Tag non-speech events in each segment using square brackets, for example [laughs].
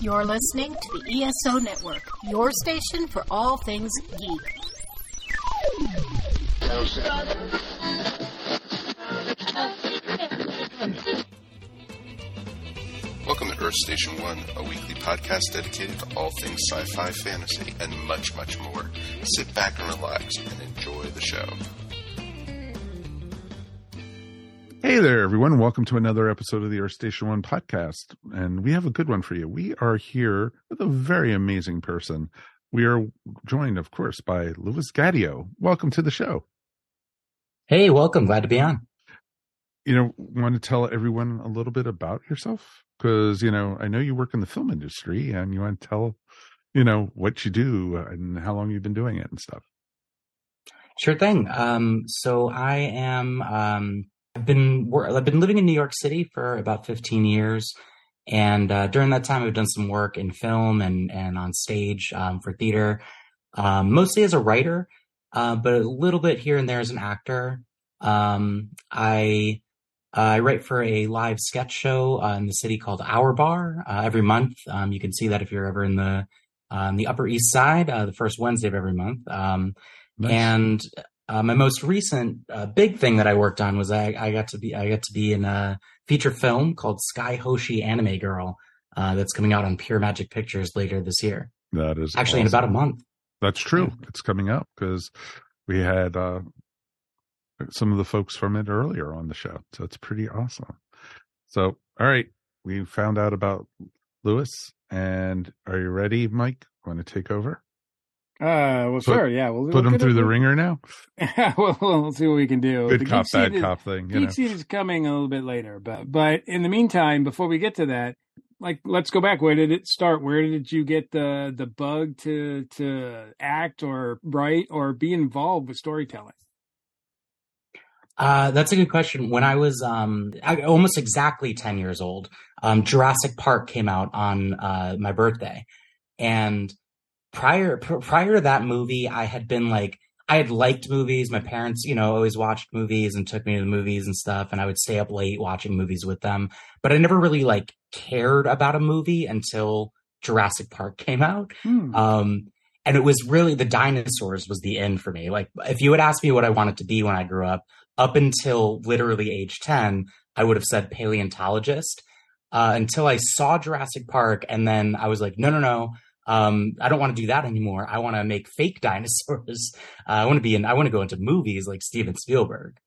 You're listening to the ESO Network, your station for all things geek. Welcome to Earth Station One, a weekly podcast dedicated to all things sci fi, fantasy, and much, much more. Sit back and relax and enjoy the show. Hey there, everyone. Welcome to another episode of the Earth Station One podcast. And we have a good one for you. We are here with a very amazing person. We are joined, of course, by Louis Gaudio. Welcome to the show. Hey, welcome. Glad to be on. You know, want to tell everyone a little bit about yourself? Because, you know, I know you work in the film industry and you want to tell, you know, what you do and how long you've been doing it and stuff. Sure thing. Um, so I am, um, I've been, I've been living in New York City for about 15 years. And uh, during that time, I've done some work in film and, and on stage um, for theater, um, mostly as a writer, uh, but a little bit here and there as an actor. Um, I I write for a live sketch show uh, in the city called Our Bar uh, every month. Um, you can see that if you're ever in the um, the Upper East Side, uh, the first Wednesday of every month. Um, nice. And uh, my most recent uh, big thing that I worked on was I, I, got to be I got to be in a feature film called Skye Hoshi Anime Girl uh, that's coming out on Pure Magic Pictures later this year. That is actually awesome. in about a month. That's true. Yeah. It's coming out because we had some of the folks from it earlier on the show. So it's pretty awesome. So, all right, we found out about Louis, And are you ready, Mike? Want to take over? Uh, well, put, sure, yeah. We'll, put we'll through the ringer now. [laughs] well, we'll see what we can do. Good the cop, bad is, cop thing. You geek know. is coming a little bit later, but but in the meantime, before we get to that, like let's go back. Where did it start? Where did you get the the bug to to act or write or be involved with storytelling? Uh, that's a good question. When I was um, almost exactly 10 years old, um, Jurassic Park came out on uh, my birthday. And prior pr- prior to that movie, I had been like, I had liked movies. My parents, you know, always watched movies and took me to the movies and stuff. And I would stay up late watching movies with them. But I never really like cared about a movie until Jurassic Park [laughs] came out. Hmm. Um, and it was really the dinosaurs was the end for me. Like if you had asked me what I wanted to be when I grew up, up until literally age 10, I would have said paleontologist uh, until I saw Jurassic Park. And then I was like, no, no, no. Um, I don't want to do that anymore. I want to make fake [laughs] dinosaurs. Uh, I want to be in, I want to go into movies like Steven Spielberg.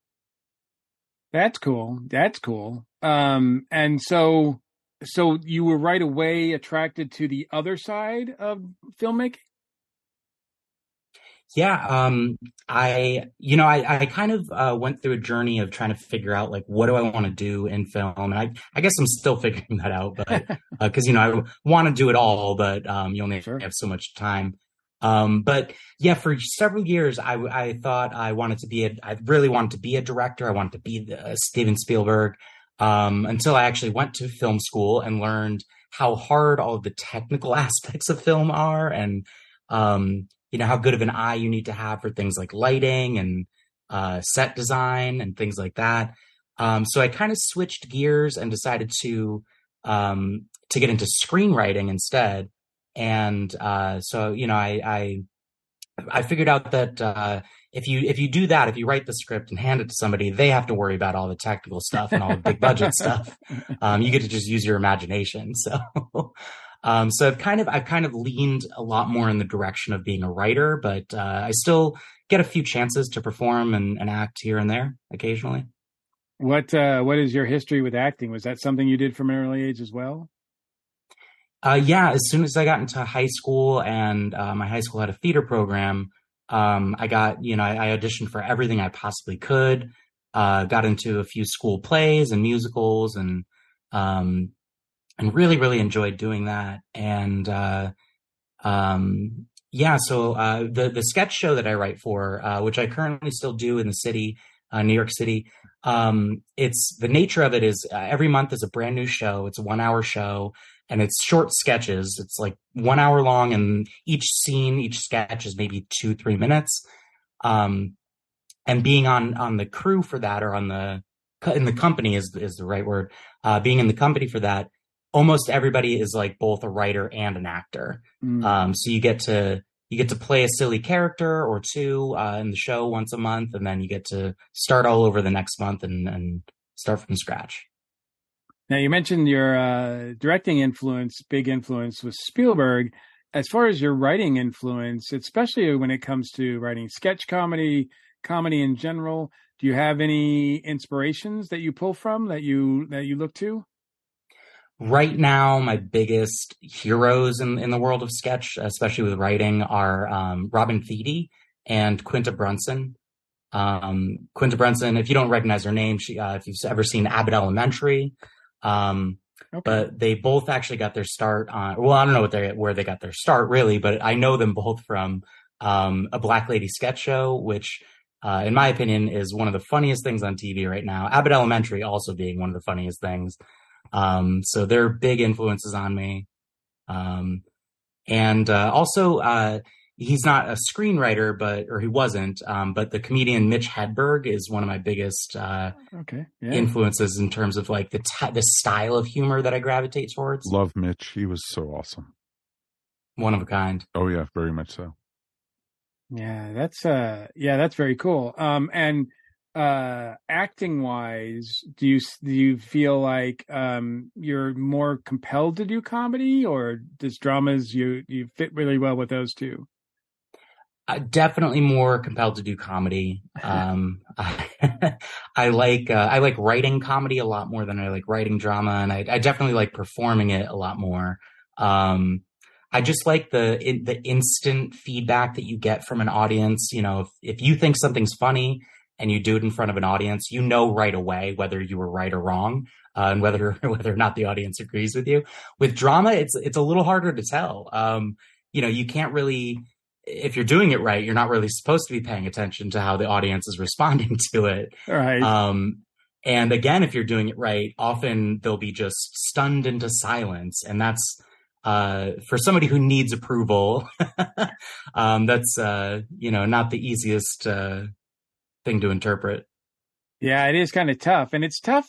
That's cool. That's cool. Um, and so, so you were right away attracted to the other side of filmmaking? Yeah, um, I, you know, I, I kind of uh, went through a journey of trying to figure out like what do I want to do in film, and I, I guess I'm still [laughs] figuring that out, but because uh, you know I want to do it all, but um, you only sure. have so much time. Um, but yeah, for several years, I, I thought I wanted to be a, I really wanted to be a director. I wanted to be the, uh, Steven Spielberg. Um, until I actually went to film school and learned how hard all of the technical [laughs] aspects of film are, and um, you know how good of an eye you need to have for things like lighting and uh, set design and things like that. Um, so I kind of switched gears and decided to um, to get into screenwriting instead. And uh, so you know, I, I, I figured out that uh, if you if you do that, if you write the script and hand it to somebody, they have to worry about all the technical stuff and all the big budget [laughs] stuff. Um, you get to just use your imagination. [laughs] So um, so I've kind of I've kind of leaned a lot more in the direction of being a writer, but uh, I still get a few chances to perform and, and act here and there occasionally. What uh, what is your history with acting? Was that something you did from an early age as well? Uh, yeah, as soon as I got into high school and uh, my high school had a theater program, um, I got you know I, I, auditioned for everything I possibly could. Uh, got into a few school plays and musicals and um, and really really enjoyed doing that. And uh, um, yeah so uh, the the sketch show that i write for uh, which i currently still do in the city uh, new york city um, it's the nature of it is uh, every month is a brand new show. It's a one hour show and it's short sketches. It's like one hour long and each scene each sketch is maybe two three minutes. Um, and being on on the crew for that or on the in the company is is the right word uh, being in the company for that almost everybody is like both a writer and an actor. Mm. Um, so you get to you get to play a silly character or two uh, in the show once a month, and then you get to start all over the next month and, and start from scratch. Now you mentioned your uh, directing influence, big influence was Spielberg. As far as your writing influence, especially when it comes to writing sketch comedy, comedy in general, do you have any inspirations that you pull from that you that you look to? Right now, my biggest heroes in, in the world of sketch, especially with writing, are um, Robin Thede and Quinta Brunson. Um, Quinta Brunson, if you don't recognize her name, she, uh, if you've ever seen Abbott Elementary, um, Okay. but they both actually got their start on. Well, I don't know what they where they got their start really, but I know them both from um, a Black Lady sketch show, which, uh, in my opinion, is one of the funniest things on TV right now. Abbott Elementary also being one of the funniest things. Um, so they're big influences on me. Um, and uh, also, uh, he's not a screenwriter, but or he wasn't. Um, but the comedian Mitch Hedberg is one of my biggest uh, okay. Yeah. influences in terms of like the t- the style of humor that I gravitate towards. Love Mitch. He was so awesome. One of a kind. Oh yeah, very much so. Yeah, that's uh yeah, that's very cool. Um and uh acting wise, do you do you feel like um you're more compelled to do comedy or does dramas you you fit really well with those two? Uh, definitely more compelled to do comedy. [laughs] Um, I, [laughs] I like uh, I like writing comedy a lot more than I like writing drama, and I, I definitely like performing it a lot more. Um, I just like the in, the instant feedback that you get from an audience. You know, if if you think something's funny and you do it in front of an audience, you know right away whether you were right or wrong, uh, and whether [laughs] whether or not the audience agrees with you. With drama, it's it's a little harder to tell. Um, you know, you can't really if you're doing it right, you're not really supposed to be paying attention to how the audience is responding [laughs] to it. Right. Um, and again, if you're doing it right, often they'll be just stunned into silence. And that's, uh, for somebody who needs approval, [laughs] um, that's, uh, you know, not the easiest, uh, thing to interpret. Yeah, it is kind of tough. And it's tough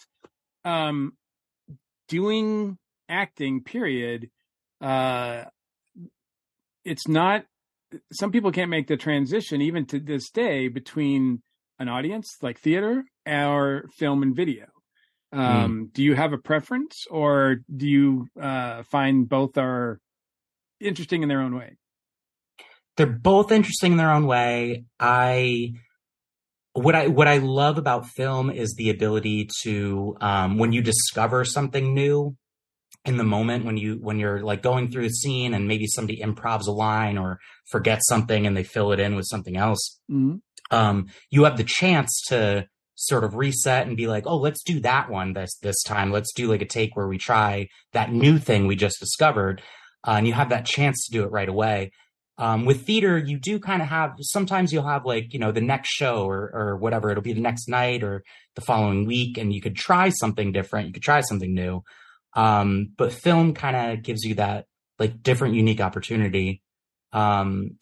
um doing acting period. Uh it's not some people can't make the transition even to this day between an audience like theater or film and video. Um do you have a preference or do you uh find both are interesting in their own way? They're both interesting in their own way. I, what I what I love about film is the ability to um, when you discover something new in the moment when you when you're like going through a scene and maybe somebody improvs a line or forgets something and they fill it in with something else Mhm. um, you have the chance to sort of reset and be like oh let's do that one this this time let's do like a take where we try that new thing we just discovered uh, and you have that chance to do it right away um, with theater, you do kind of have, sometimes you'll have like, you know, the next show or, or whatever. It'll be the next night or the following week and you could try something different. You could try something new. Um, but film kind of gives you that like different, unique opportunity. Um,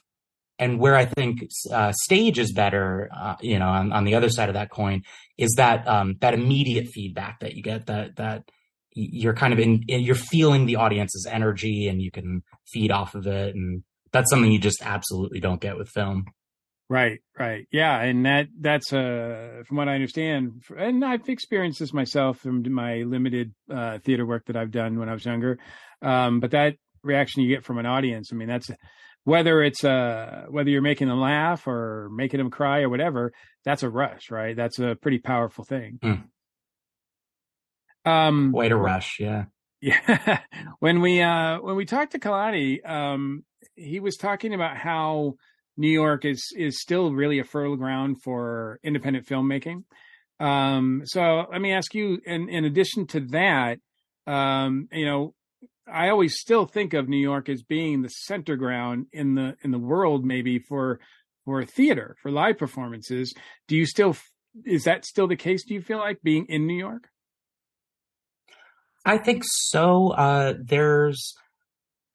and where I think uh, stage is better, uh, you know, on, on the other side of that coin is that um, that immediate feedback that you get that that you're kind of in you're feeling the audience's energy and you can feed off of it and that's something you just absolutely don't get with film. Right, right. Yeah, and that that's uh from what I understand and I've experienced this myself from my limited uh theater work that I've done when I was younger. Um but that reaction you get from an audience, I mean that's whether it's uh whether you're making them laugh or making them cry or whatever, that's a rush, right? That's a pretty powerful thing. Mm. Um Way to rush, yeah. Yeah. [laughs] when we uh when we talked to Kalani, um he was talking about how New York is is still really a fertile ground for independent filmmaking. Um so let me ask you in in addition to that, um you know, I always still think of New York as being the center ground in the in the world maybe for for theater, for live performances. Do you still is that still the case do you feel like being in New York? I think so. Uh, there's,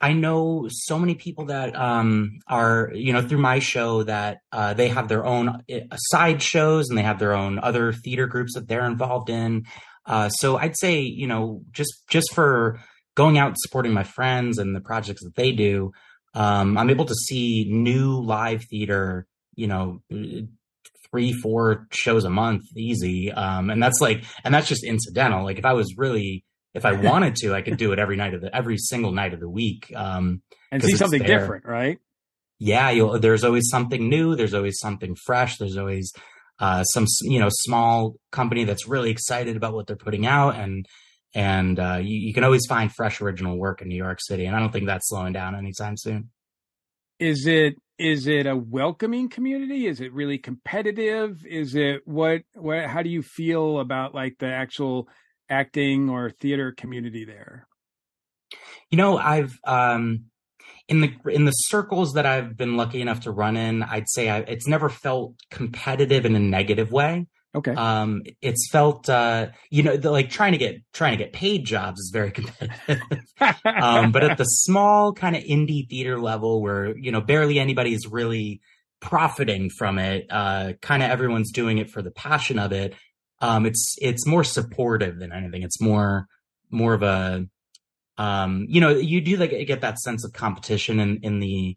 I know so many people that um, are, you know, through my show that uh, they have their own uh, side shows and they have their own other theater groups that they're involved in. Uh, so I'd say, you know, just just for going out and supporting my friends and the projects that they do, um, I'm able to see new live theater, you know, three, four shows a month easy. Um, and that's like, and that's just incidental. Like if I was really, if I [laughs] wanted to, I could do it every night of the, every single night of the week. Um, and see something there. different, right? Yeah. You'll, there's always something new. There's always something fresh. There's always, uh, some, you know, small company that's really excited about what they're putting out. And, and, uh, you, you can always find fresh original work in New York City. And I don't think that's slowing down anytime soon. Is it is it a welcoming community is it really competitive is it what what how do you feel about like the actual acting or theater community there you know i've um in the in the circles that i've been lucky enough to run in i'd say I, it's never felt competitive in a negative way Okay. Um, it's felt, uh, you know, the, like trying to get trying to get paid jobs is very [laughs] competitive. um, but at the small kind of indie theater level, where you know barely anybody is really profiting from it, uh, kind of everyone's doing it for the passion of it. Um, it's it's more supportive than anything. It's more more of a, um, you know, you do like get that sense of competition in in the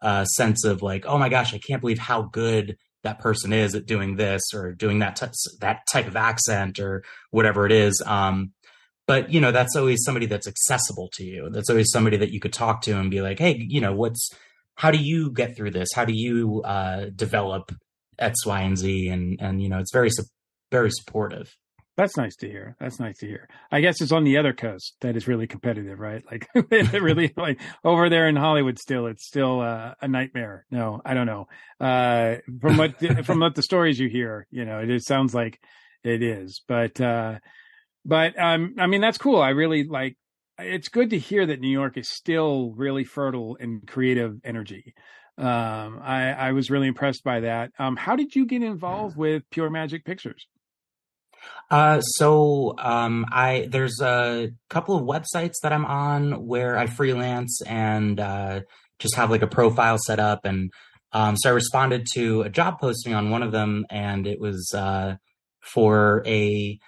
uh, sense of like, oh my gosh, I can't believe how good that person is at doing this or doing that t- that type of accent or whatever it is. Um, but you know, that's always somebody that's accessible to you. That's always somebody that you could talk to and be like, hey, you know, what's how do you get through this? How do you uh, develop X, Y, and Z? And and you know, it's very very supportive. That's nice to hear. That's nice to hear. I guess it's on the other coast that is really competitive, right? Like [laughs] really like over there in Hollywood still it's still uh, a nightmare. No, I don't know. Uh, from what from what the stories you hear, you know, it, it sounds like it is. But uh but um I mean that's cool. I really like it's good to hear that New York is still really fertile in creative energy. Um I I was really impressed by that. Um how did you get involved with Pure Magic Pictures? Uh, so um, I there's a couple of websites that I'm on where I freelance and uh, just have like a profile set up, and um, so I responded to a job posting on one of them, and it was uh, for a.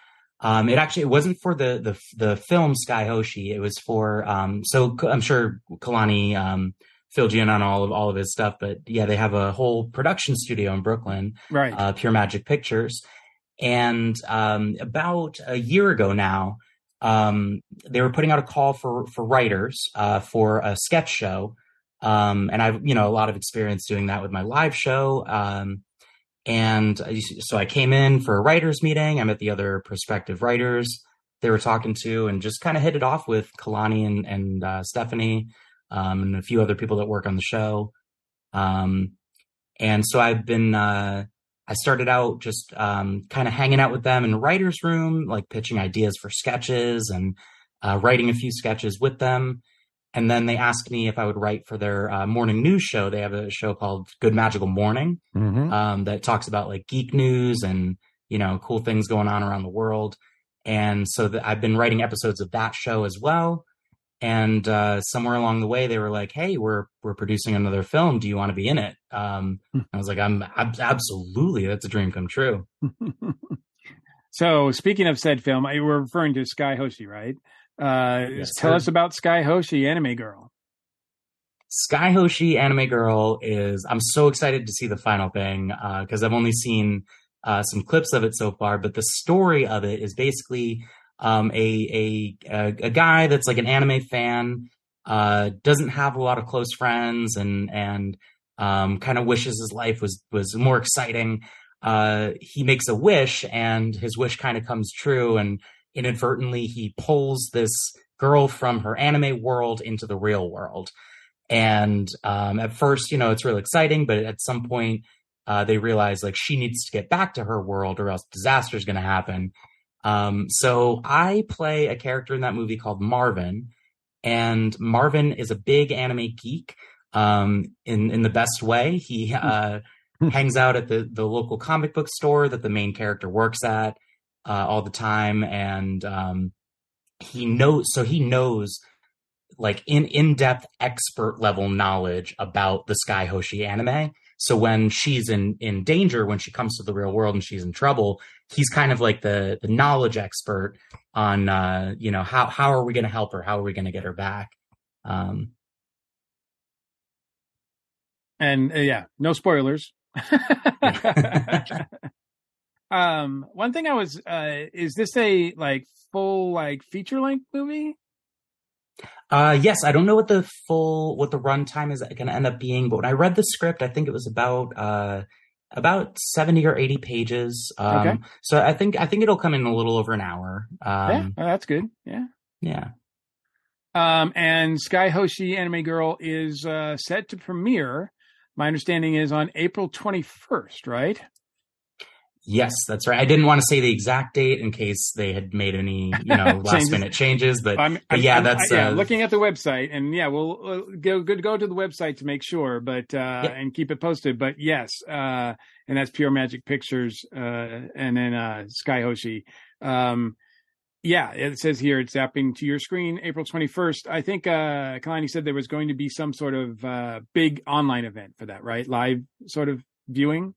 Um, it actually it wasn't for the the the film Skye Hoshi. It was for um, so I'm sure Kalani um, filled you in on all of all of his stuff, but yeah, they have a whole production studio in Brooklyn, right? Uh, Pure Magic Pictures, and um, about a year ago now, um, they were putting out a call for for writers uh, for a sketch show. Um, and I've you know a lot of experience doing that with my live show. Um, and so I came in for a writers meeting. I met the other prospective writers they were talking to, and just kind of hit it off with Kalani and, and uh, Stephanie um, and a few other people that work on the show. Um, and so I've been uh, I started out just um, kind of hanging out with them in the writer's room, like pitching ideas for sketches and uh, writing a few sketches with them. And then they asked me if I would write for their uh, morning news show. They have a show called Good Magical Morning mm-hmm. um, that talks about like geek news and you know cool things going on around the world. And so the, I've been writing episodes of that show as well and uh, somewhere along the way they were like hey we're we're producing another film. Do you want to be in it? Um, hmm. i was like i'm ab- absolutely. That's a dream come true. [laughs] So speaking of said film we're referring to skye hoshi right? Uh, yes, tell sir. us about skye hoshi anime girl. Skye hoshi anime girl is i'm so excited to see the final thing because uh, i've only seen uh, some clips of it so far but the story of it is basically um, a, a, a guy that's like an anime fan, uh, doesn't have a lot of close friends, and and um, kind of wishes his life was was more exciting. Uh, he makes a wish, and his wish kind of comes true, and inadvertently he pulls this girl from her anime world into the real world. And um, at first, you know, it's real exciting, but at some point, uh, they realize like she needs to get back to her world, or else disaster is going to happen. Um, so I play a character in that movie called Marvin, and Marvin is a big anime geek. Um, in in the best way, he [laughs] uh, hangs out at the the local comic book store that the main character works at uh, all the time, and um, he knows. So he knows like in in depth expert level knowledge about the Skye Hoshi anime. So when she's in in danger, when she comes to the real world and she's in trouble, he's kind of like the the knowledge expert on uh, you know how how are we going to help her? How are we going to get her back? Um, and uh, yeah, no spoilers. [laughs] [laughs] um, one thing I was, uh, is this a like full like feature length movie? Uh, yes, I don't know what the full what the runtime is going to end up being, but when I read the script, I think it was about uh about seventy or eighty pages. Um, Okay. So I think I think it'll come in a little over an hour. yeah, Um, oh, that's good. Yeah. yeah. Um, and Skye Hoshi Anime Girl is uh, set to premiere. My understanding is on April 21st, right? Yes, that's right. I didn't want to say the exact date in case they had made any, you know, [laughs] last Changes. minute changes, but, I'm, but I'm- yeah, I'm- that's I- yeah, uh, looking at the website, and yeah, we'll uh, go good go to the website to make sure, but uh, and keep it posted. But yes, uh, and that's Pure Magic Pictures, uh, and then uh, Skye Hoshi. Um, yeah, it says here it's zapping to your screen April 21st. I think uh, Kalani said there was going to be some sort of uh, big online event for that, right? Live sort of viewing.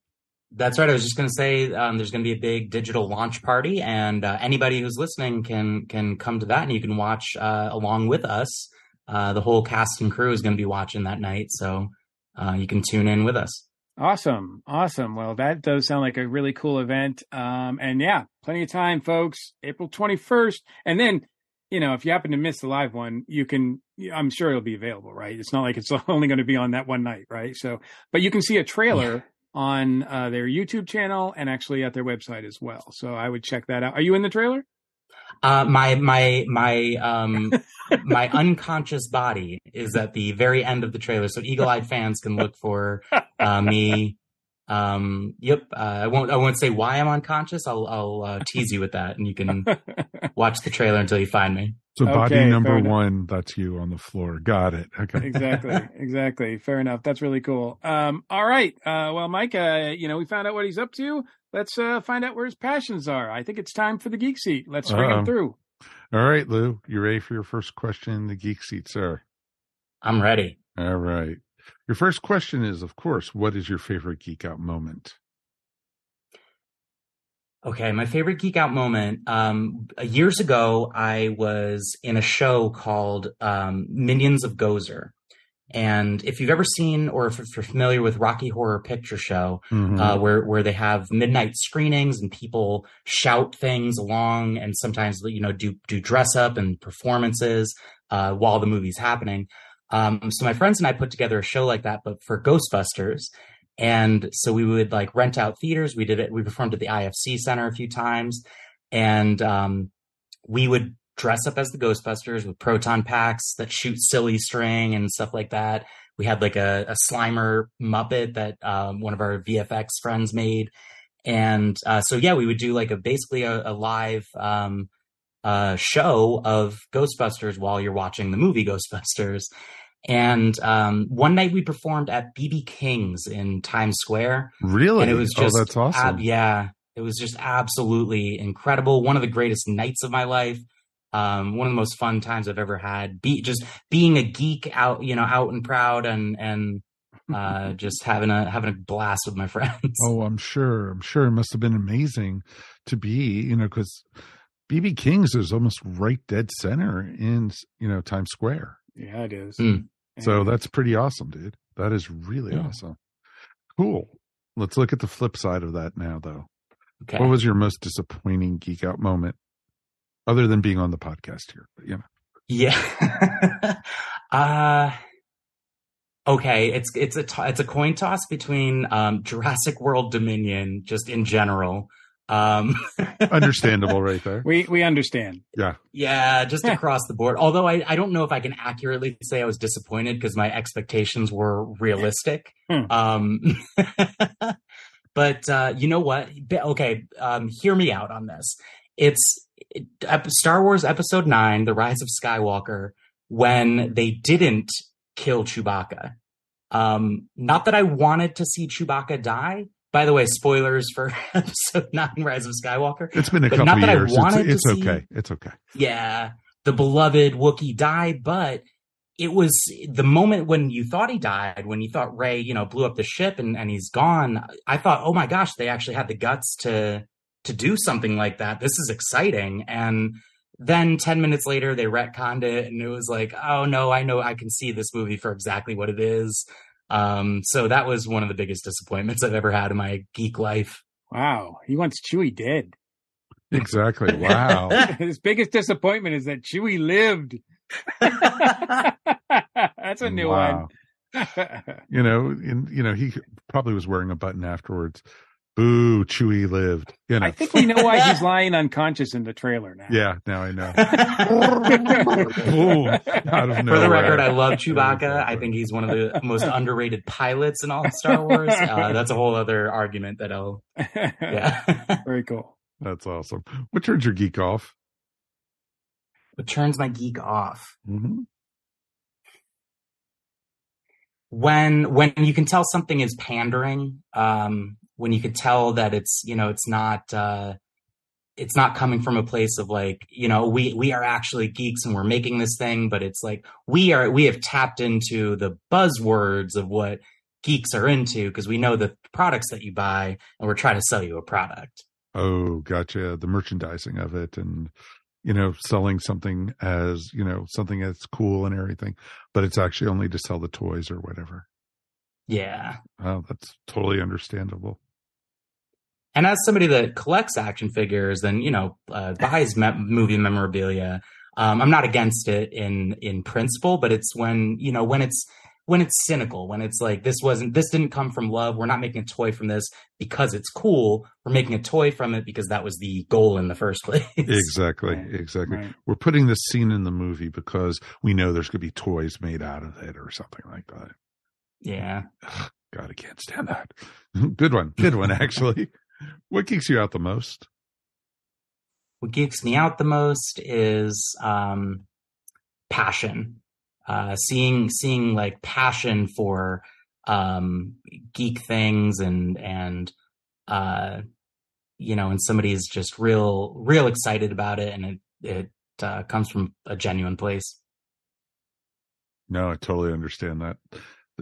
That's right. I was just going to say um, there's going to be a big digital launch party, and uh, anybody who's listening can can come to that, and you can watch uh, along with us. Uh, the whole cast and crew is going to be watching that night, so uh, you can tune in with us. Awesome. Awesome. Well, that does sound like a really cool event. Um, and yeah, plenty of time, folks. April 21st. And then, you know, if you happen to miss the live one, you can, I'm sure it'll be available, right? It's not like it's [laughs] only going to be on that one night, right? So, but you can see a trailer on uh, their YouTube channel and actually at their website as well. So I would check that out. Are you in the trailer? Uh, my my my um my unconscious body is at the very end of the trailer, so eagle-eyed fans can look for uh, me. Um, yep. Uh, I won't. I won't say why I'm unconscious. I'll I'll uh, tease you with that, and you can [laughs] watch the trailer until you find me. So body Okay, number one, that's you on the floor. Got it. Okay. exactly [laughs] exactly fair enough that's really cool um all right uh well mike uh you know we found out what he's up to let's uh find out where his passions are i think it's time for the geek seat let's bring Uh-oh. him through All right, Lou, you ready for your first question in the geek seat, sir? I'm ready. All right. Your first question is, of course, what is your favorite geek out moment? Okay, my favorite geek out moment. Um, years ago, I was in a show called um, Minions of Gozer. And if you've ever seen or if you're familiar with Rocky Horror Picture Show, Mhm. uh, where where they have midnight screenings and people shout things along, and sometimes you know do do dress up and performances uh, while the movie's happening. Um, so my friends and I put together a show like that, but for Ghostbusters. And so we would like rent out theaters. We did it. We performed at the IFC Center a few times, and um, we would dress up as the Ghostbusters with proton packs that shoot silly string and stuff like that. We had like a, a Slimer Muppet that um, one of our VFX friends made, and uh, so yeah, we would do like a basically a, a live um, uh, show of Ghostbusters while you're watching the movie Ghostbusters. And um, one night we performed at BB King's in Times Square, Really? and it was just oh, that's awesome. ab- yeah, it was just absolutely incredible. One of the greatest nights of my life. Um, one of the most fun times I've ever had. Be just being a geek out, you know, out and proud, and and uh, [laughs] just having a having a blast with my friends. Oh, I'm sure. I'm sure it must have been amazing to be, you know, because BB King's is almost right dead center in, you know, Times Square. yeah it is Mm. So that's pretty awesome, dude. That is really Yeah. awesome. Cool. Let's look at the flip side of that now, though. Okay. What was your most disappointing geek out moment, other than being on the podcast here? But, you know, Yeah. [laughs] uh okay, it's it's a it's a coin toss between um Jurassic World Dominion just in general. Um [laughs] understandable, right there. we we understand yeah, yeah, just across the board. Although I I don't know if I can accurately say I was disappointed because my expectations were realistic. [laughs] Hmm. Um [laughs] but uh you know what? Okay, um hear me out on this. It's it, Star Wars episode 9, The Rise of Skywalker when they didn't kill Chewbacca. Um, not that I wanted to see Chewbacca die. By the way, spoilers for [laughs] episode nine, Rise of Skywalker. It's been a But couple not of that I years. It's, it's see- okay. It's okay. Yeah, the beloved Wookiee died, but it was the moment when you thought he died, when you thought Rey, you know, blew up the ship and, and he's gone. I thought, oh my gosh, they actually had the guts to to do something like that. This is exciting. And then 10 minutes later, they retconned it and it was like, oh no, I know I can see this movie for exactly what it is. Um, so that was one of the biggest disappointments I've ever had in my geek life. Wow. He wants Chewie dead. Exactly. [laughs] Wow. His biggest disappointment is that Chewie lived. [laughs] That's a new Wow. one. You know, and you know, he probably was wearing a button afterwards. Boo, Chewie lived. You know. I think we know why he's [laughs] lying unconscious in the trailer now. yeah, now I know. [laughs] For Boom. Out of the record, I love Chewbacca. I think he's one of the most underrated pilots in all of Star Wars. Uh, [laughs] that's a whole other argument that I'll, yeah. Very cool. That's awesome. What turns your geek off? what turns my geek off? Mm-hmm. when when you can tell something is pandering um when you could tell that it's you know it's not uh it's not coming from a place of like you know we we are actually geeks and we're making this thing but it's like we are we have tapped into the buzzwords of what geeks are into because we know the products that you buy and we're trying to sell you a product Oh, gotcha. The merchandising of it and, you know, selling something as, you know, something that's cool and everything, but it's actually only to sell the toys or whatever. yeah Oh, that's totally understandable. And as somebody that collects action figures and you know uh, buys me- movie memorabilia, um, I'm not against it in in principle, but it's when you know when it's when it's cynical, when it's like this wasn't this didn't come from love. We're not making a toy from this because it's cool. We're making a toy from it because that was the goal in the first [laughs] place. Exactly. Right. Exactly. Right. We're putting this scene in the movie because we know there's going to be toys made out of it or something like that. yeah. God, I can't stand that. [laughs] Good one. Good one, [laughs] actually. What geeks you out the most? What geeks me out the most is um, passion. Uh, seeing seeing like passion for um, geek things and and uh, you know, and somebody's just real real excited about it, and it it uh, comes from a genuine place. No, I totally understand that.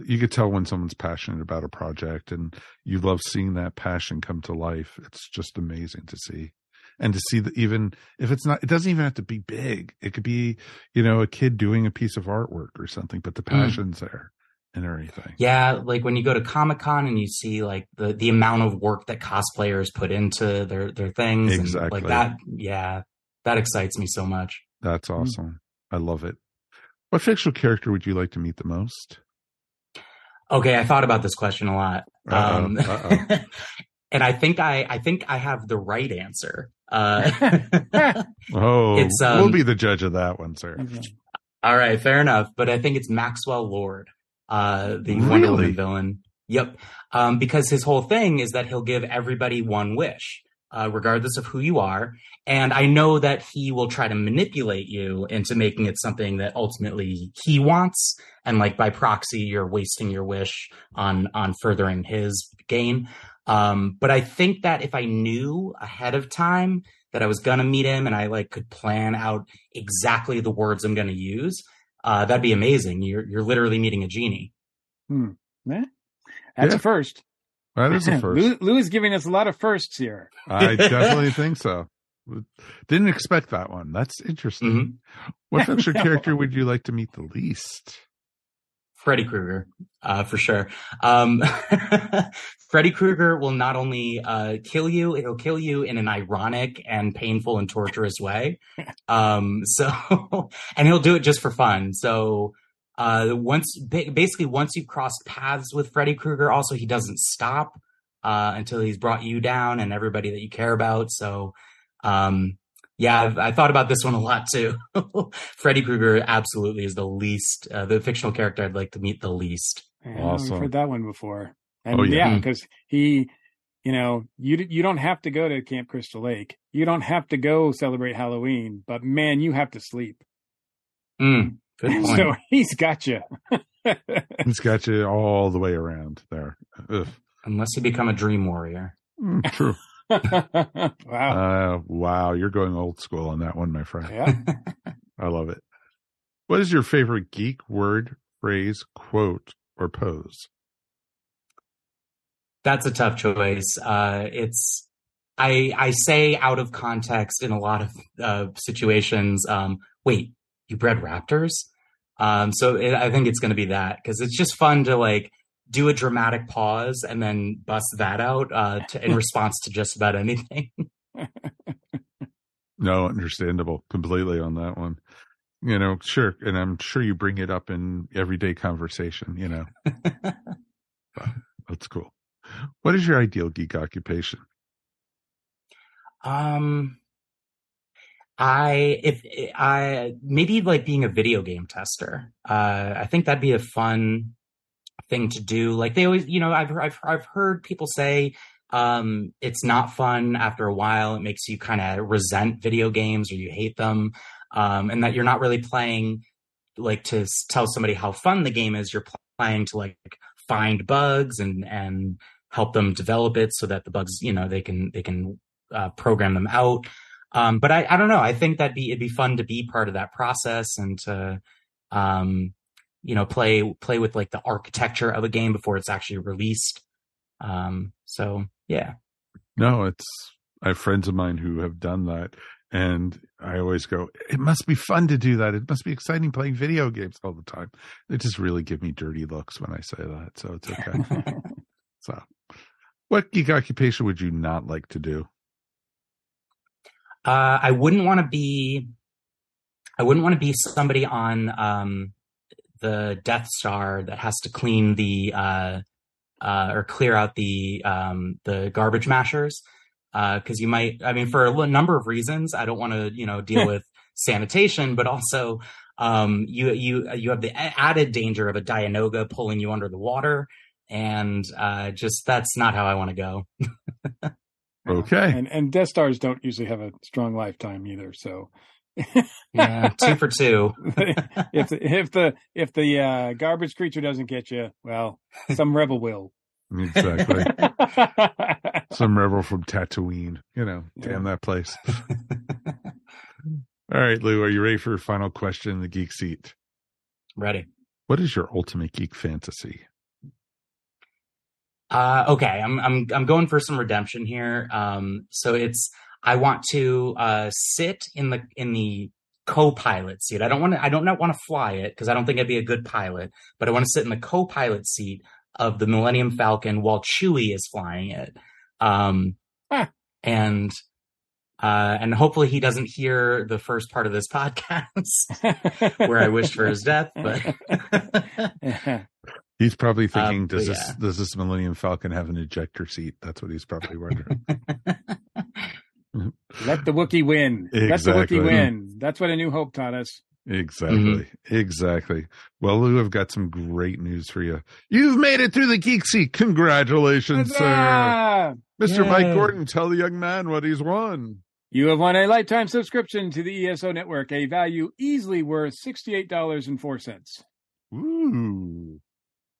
You could tell when someone's passionate about a project and you love seeing that passion come to life. It's just amazing to see. And to see that even if it's not, it doesn't even have to be big. It could be, you know, a kid doing a piece of artwork or something, but the hmm. passion's there and everything. Yeah, like when you go to Comic Con and you see like the the amount of work that cosplayers put into their their things, and Exactly. like that. Yeah, that excites me so much. That's hmm. awesome. I love it. What fictional character would you like to meet the most? Okay, I thought about this question a lot. Uh-oh, Um, uh-oh. [laughs] and I think I I think I have the right answer. Uh, [laughs] Oh, It's, we'll um, be the judge of that one, sir. all right, fair enough. But I think it's Maxwell Lord, uh, the Really? Wonder Woman villain. Yep, um, because his whole thing is that he'll give everybody one wish, uh, regardless of who you are. And I know that he will try to manipulate you into making it something that ultimately he wants, and like by proxy, you're wasting your wish on on furthering his gain. Um, but I think that if I knew ahead of time that I was gonna meet him and I like could plan out exactly the words I'm gonna use, uh, that'd be amazing. You're you're literally meeting a genie. hmm That's Yeah. a first. That is a [laughs] first. Lou, Lou is giving us a lot of firsts here. I [laughs] definitely think so. Didn't expect that one. That's interesting. Mhm. What fictional character would you like to meet the least? Freddy Krueger, uh, for sure. Um, [laughs] Freddy Krueger will not only uh, kill you, it'll kill you in an ironic and painful and torturous way. Um, so, and he'll do it just for fun. So, uh, once, basically, once you've crossed paths with Freddy Krueger, also he doesn't stop uh, until he's brought you down and everybody that you care about. So, um, yeah, I've, I thought about this one a lot too. [laughs] Freddy Krueger absolutely is the least, uh, the fictional character I'd like to meet the least. Yeah, Awesome. We've heard that one before. And Oh, yeah. yeah, because he, you know, you you don't have to go to Camp Crystal Lake. You don't have to go celebrate Halloween, but man, you have to sleep. Mm, good point. [laughs] So he's got you. [laughs] he's got you all the way around there. Ugh. Unless you become a dream warrior. Mm, true. [laughs] wow. Uh, wow, you're going old school on that one, my friend. Yeah. I love it. What is your favorite geek word, phrase, quote, or pose? That's a tough choice. Uh, it's I I say out of context in a lot of uh, situations. Um, wait, you bred raptors? Um, so it, I think it's going to be that because it's just fun to like do a dramatic pause and then bust that out uh, to, in response to just about anything. [laughs] no, understandable completely on that one. You know, sure, and I'm sure you bring it up in everyday conversation. You know, [laughs] that's cool. What is your ideal geek occupation? Um, I if I maybe like being a video game tester. Uh, I think that'd be a fun thing to do. Like they always, you know, I've I've I've heard people say um, it's not fun after a while. It makes you kind of resent video games or you hate them, um, and that you're not really playing like to tell somebody how fun the game is. You're playing to like find bugs and and help them develop it so that the bugs, you know, they can they can uh, program them out. Um, but I, I don't know. I think that'd be it'd be fun to be part of that process and to um, you know play play with like the architecture of a game before it's actually released. Um, so yeah. No, it's I have friends of mine who have done that, and I always go, it must be fun to do that. It must be exciting playing video games all the time. They just really give me dirty looks when I say that, so it's okay. [laughs] so, what geek occupation would you not like to do? Uh, I wouldn't want to be. I wouldn't want to be somebody on um, the Death Star that has to clean the uh, uh, or clear out the um, the garbage mashers because uh, you might. I mean, for a number of reasons, I don't want to you know deal [laughs] with sanitation, but also um, you you you have the added danger of a Dianoga pulling you under the water, and uh, just that's not how I want to go. [laughs] Okay. And and Death Stars don't usually have a strong lifetime either. So yeah, two for two. [laughs] if the, if the if the uh, garbage creature doesn't get you, well, some rebel will. Exactly. [laughs] some rebel from Tatooine. You know, yeah. damn that place. [laughs] All right, Lou, are you ready for your final question in the geek seat? Ready. What is your ultimate geek fantasy? Uh, okay, I'm I'm I'm going for some redemption here. Um, so it's I want to uh, sit in the in the co-pilot seat. I don't want to. I don't not want to fly it because I don't think I'd be a good pilot. But I want to sit in the co-pilot seat of the Millennium Falcon while Chewie is flying it. Um, huh. and uh, and hopefully he doesn't hear the first part of this [laughs] podcast [laughs] where I wished for his death. But [laughs] He's probably thinking, um, does this does this Millennium Falcon have an ejector seat? That's what he's probably wondering. [laughs] [laughs] Let the Wookiee win. Exactly. Let the Wookiee win. That's what A New Hope taught us. Exactly. Mm-hmm. Exactly. Well, Lou, I've got some great news for you. You've made it through the geek seat. Congratulations, Huzzah! sir. Mr. Yay. Mike Gordon, tell the young man what he's won. You have won a lifetime subscription to the ESO network, a value easily worth $68.04. Ooh.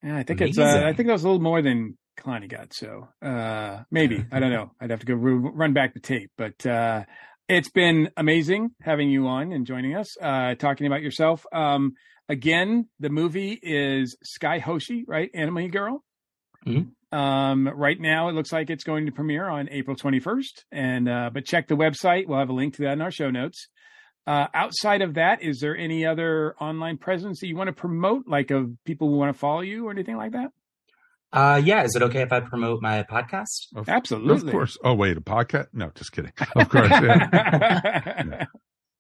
Yeah, I think Amazing. it's. Uh, I think that was a little more than Kalani got. So uh, maybe [laughs] I don't know. I'd have to go run back the tape, but uh, it's been amazing having you on and joining us, uh, talking about yourself. Um, again, the movie is Skye Hoshi, right? Anime Girl. Mm-hmm. Um, right now, it looks like it's going to premiere on April 21st. And uh, but check the website. We'll have a link to that in our show notes. Uh, outside of that, is there any other online presence that you want to promote, like of people who want to follow you or anything like that? Uh, yeah. Is it okay if I promote my podcast? Of, Absolutely. Of course. Oh, wait, a podcast? No, just kidding. [laughs] Of course. yeah. [laughs]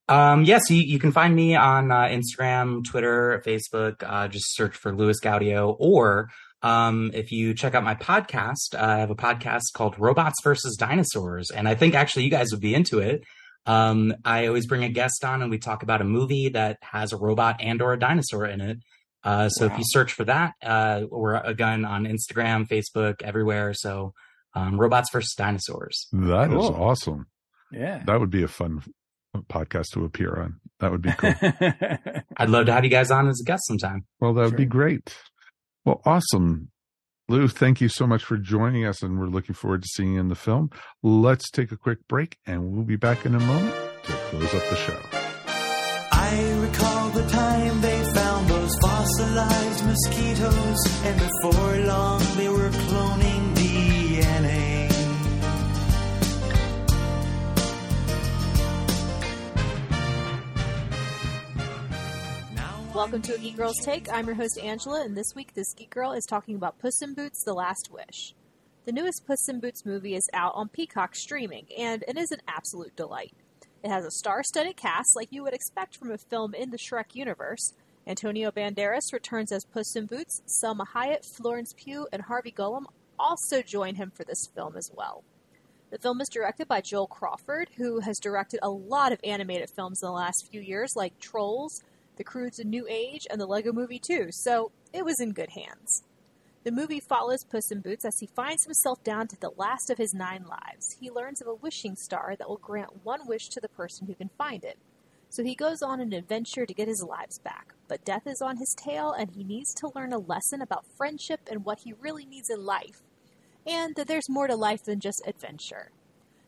Um, yes, yeah, so you, you, can find me on uh, Instagram, Twitter, Facebook. Uh, just search for Louis Gaudio. Or um, if you check out my podcast, I have a podcast called Robots versus Dinosaurs. And I think actually you guys would be into it. Um, I always bring a guest on and we talk about a movie that has a robot and or a dinosaur in it. Uh, so wow. if you search for that, uh, we're again on Instagram, Facebook, everywhere. So um, robots versus dinosaurs. That cool. is awesome. Yeah, that would be a fun podcast to appear on. That would be cool. [laughs] I'd love to have you guys on as a guest sometime. Well, that would sure. be great. Well, awesome. Lou, thank you so much for joining us, and we're looking forward to seeing you in the film. Let's take a quick break, and we'll be back in a moment to close up the show. I recall the time they found those fossilized mosquitoes, and before long they Welcome to a Geek Girl's Take. I'm your host Angela, and this week this Geek Girl is talking about Puss in Boots: The Last Wish. The newest Puss in Boots movie is out on Peacock streaming, and it is an absolute delight. It has a star-studded cast like you would expect from a film in the Shrek universe. Antonio Banderas returns as Puss in Boots. Salma Hayek, Florence Pugh, and Harvey Guillén also join him for this film as well. The film is directed by Joel Crawford, who has directed a lot of animated films in the last few years, like Trolls, The Croods a New Age, and the Lego Movie 2, so it was in good hands. The movie follows Puss in Boots as he finds himself down to the last of his nine lives. He learns of a wishing star that will grant one wish to the person who can find it. So he goes on an adventure to get his lives back. But death is on his tail, and he needs to learn a lesson about friendship and what he really needs in life. And that there's more to life than just adventure.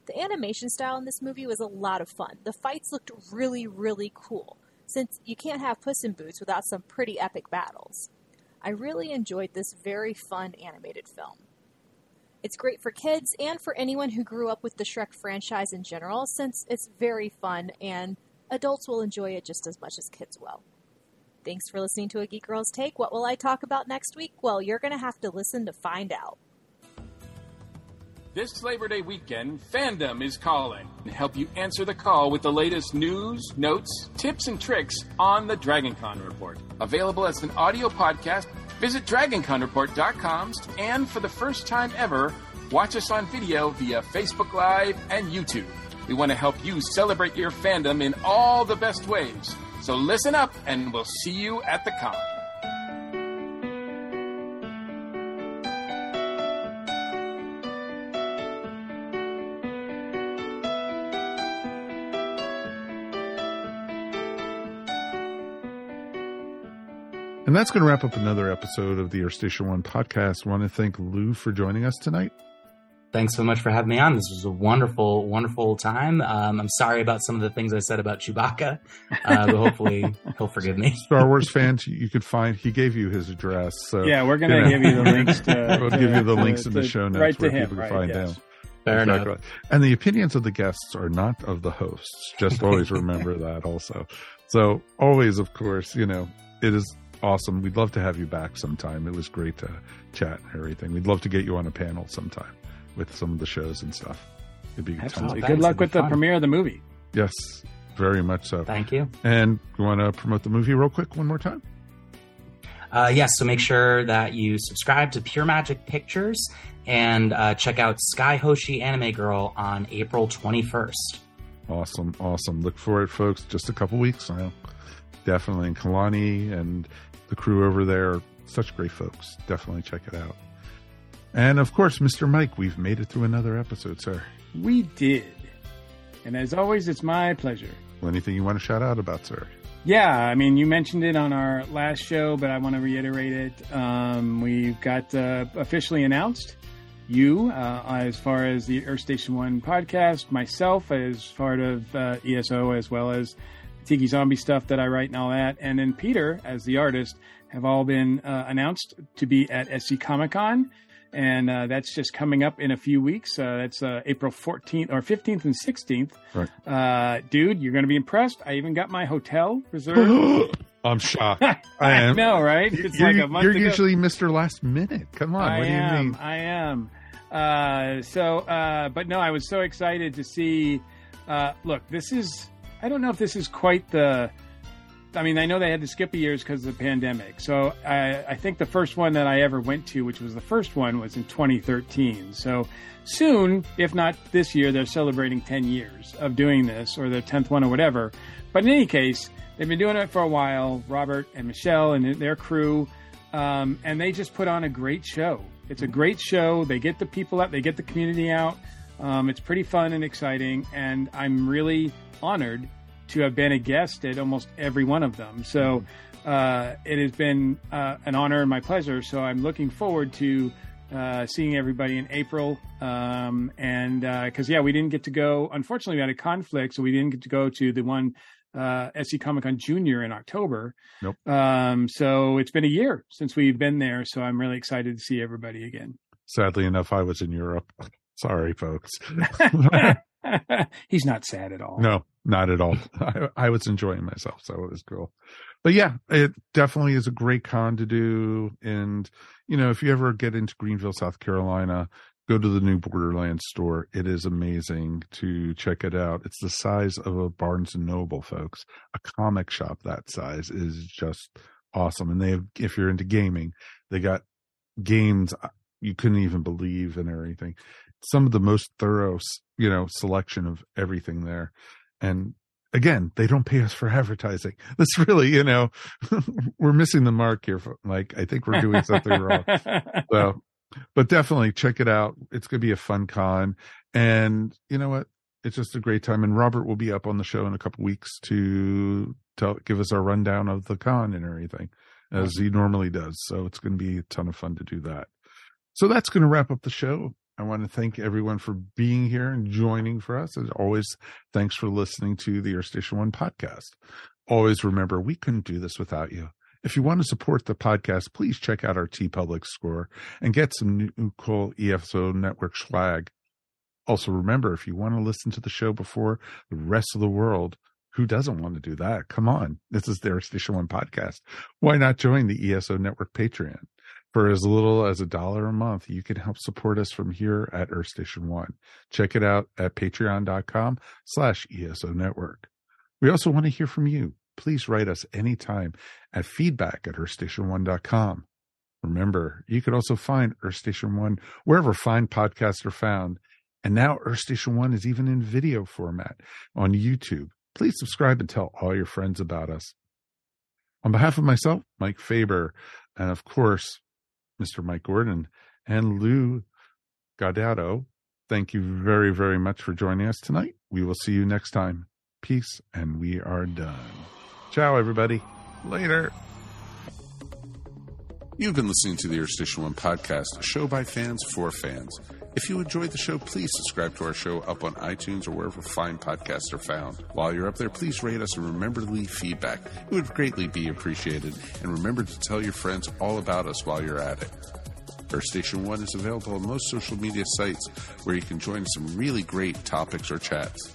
The animation style in this movie was a lot of fun. The fights looked really, really cool, since you can't have Puss in Boots without some pretty epic battles. I really enjoyed this very fun animated film. It's great for kids and for anyone who grew up with the Shrek franchise in general, since it's very fun and adults will enjoy it just as much as kids will. Thanks for listening to A Geek Girl's Take. What will I talk about next week? Well, you're going to have to listen to find out. This Labor Day weekend, Fandom is calling to help you answer the call with the latest news, notes, tips, and tricks on the DragonCon Report. Available as an audio podcast, visit DragonConReport.com and for the first time ever, watch us on video via Facebook Live and YouTube. We want to help you celebrate your fandom in all the best ways. So listen up, and we'll see you at the con. And that's going to wrap up another episode of the Earth Station One podcast. I want to thank Lou for joining us tonight. Thanks so much for having me on. This was a wonderful, wonderful time. Um, I'm sorry about some of the things I said about Chewbacca, uh, but [laughs] hopefully he'll forgive me. Star Wars fans, you could find he gave you his address. So yeah, we're going to give you the links. To, [laughs] we'll to, give you the to, links in the show notes right where to him, people right, can find yes. them. Fair Exactly. enough. And the opinions of the guests are not of the hosts. Just always remember [laughs] that also. So always, of course, you know, it is awesome. We'd love to have you back sometime. It was great to chat and everything. We'd love to get you on a panel sometime with some of the shows and stuff. It'd be tons Absolutely. Good luck it'd with the fun. premiere of the movie. Yes, very much so. Thank you. And you want to promote the movie real quick one more time? Uh, yes, so make sure that you subscribe to Pure Magic Pictures and uh, check out Skye Hoshi Anime Girl on April 21st. Awesome, awesome. Look for it, folks. Just a couple weeks now. Definitely. And Kalani and the crew over there are such great folks. Definitely check it out. And of course, Mr. Mike, we've made it through another episode, sir. We did. And as always, it's my pleasure. Anything you want to shout out about, sir? Yeah, I mean, you mentioned it on our last show, but I want to reiterate it. Um, we've got uh, officially announced you uh, as far as the Earth Station One podcast, myself as part of uh, ESO, as well as Tiki Zombie stuff that I write and all that, and then Peter as the artist have all been uh, announced to be at SC Comic Con. And uh, that's just coming up in a few weeks. Uh, that's uh, April 14th or 15th and 16th. Right. Uh, dude, you're going to be impressed. I even got my hotel reserved. [gasps] I'm shocked. [laughs] I am. know, right? It's you're like a month you're ago. usually Mr. Last Minute. Come on. I what do you am. mean? I am. Uh, so, uh, but no, I was so excited to see. Uh, look, this is. I don't know if this is quite the. I mean, I know they had to skip a years because of the pandemic. So I, I think the first one that I ever went to, which was the first one, was in 2013. So soon, if not this year, they're celebrating 10 years of doing this or their 10th one or whatever. But in any case, they've been doing it for a while. Robert and Michelle and their crew, um, and they just put on a great show. It's a great show. They get the people out, they get the community out. Um, it's pretty fun and exciting, and I'm really honored to have been a guest at almost every one of them. So uh, it has been uh, an honor and my pleasure. So I'm looking forward to uh, seeing everybody in April. Um, and because yeah, we didn't get to go. Unfortunately, we had a conflict, so we didn't get to go to the one uh, SC Comic Con Junior in October. Nope. Um, so it's been a year since we've been there. So I'm really excited to see everybody again. Sadly enough, I was in Europe. [laughs] Sorry, folks. [laughs] [laughs] He's not sad at all. No, not at all. [laughs] I, I was enjoying myself, so it was cool. But yeah, it definitely is a great con to do. And, you know, if you ever get into Greenville, South Carolina, go to the new Borderlands store. It is amazing to check it out. It's the size of a Barnes and Noble, folks. A comic shop that size is just awesome. And they have, if you're into gaming, they got games uh, you couldn't even believe and everything. Some of the most thorough, you know, selection of everything there. And again, they don't pay us for advertising. [laughs] That's really, you know, [laughs] we're missing the mark here. Like, I think we're doing something wrong. [laughs] So, but definitely check it out. It's going to be a fun con. And you know what? It's just a great time. And Robert will be up on the show in a couple weeks to tell, give us our rundown of the con and everything as he normally does. So it's going to be a ton of fun to do that. So that's going to wrap up the show. I want to thank everyone for being here and joining for us. As always, thanks for listening to the Earth Station One podcast. Always remember, we couldn't do this without you. If you want to support the podcast, please check out our TeePublic score and get some new cool ESO network swag. Also, remember, if you want to listen to the show before the rest of the world, who doesn't want to do that? Come on. This is the Earth Station One podcast. Why not join the ESO Network Patreon? For as little as a dollar a month, you can help support us from here at Earth Station One. Check it out at patreon.com slash ESO Network. We also want to hear from you. Please write us anytime at feedback at earthstation1.com. Remember, you can also find Earth Station One wherever fine podcasts are found. And now Earth Station One is even in video format on YouTube. Please subscribe and tell all your friends about us. On behalf of myself, Mike Faber, and of course, Mr. Mike Gordon, and Lou Gaudato. Thank you very, very much for joining us tonight. We will see you next time. Peace, and we are done. Ciao, everybody. Later. You've been listening to the Earth Station One podcast, a show by fans for fans. If you enjoyed the show, please subscribe to our show up on iTunes or wherever fine podcasts are found. While you're up there, please rate us and remember to leave feedback. It would greatly be appreciated. And remember to tell your friends all about us while you're at it. Earth Station One is available on most social media sites where you can join some really great topics or chats.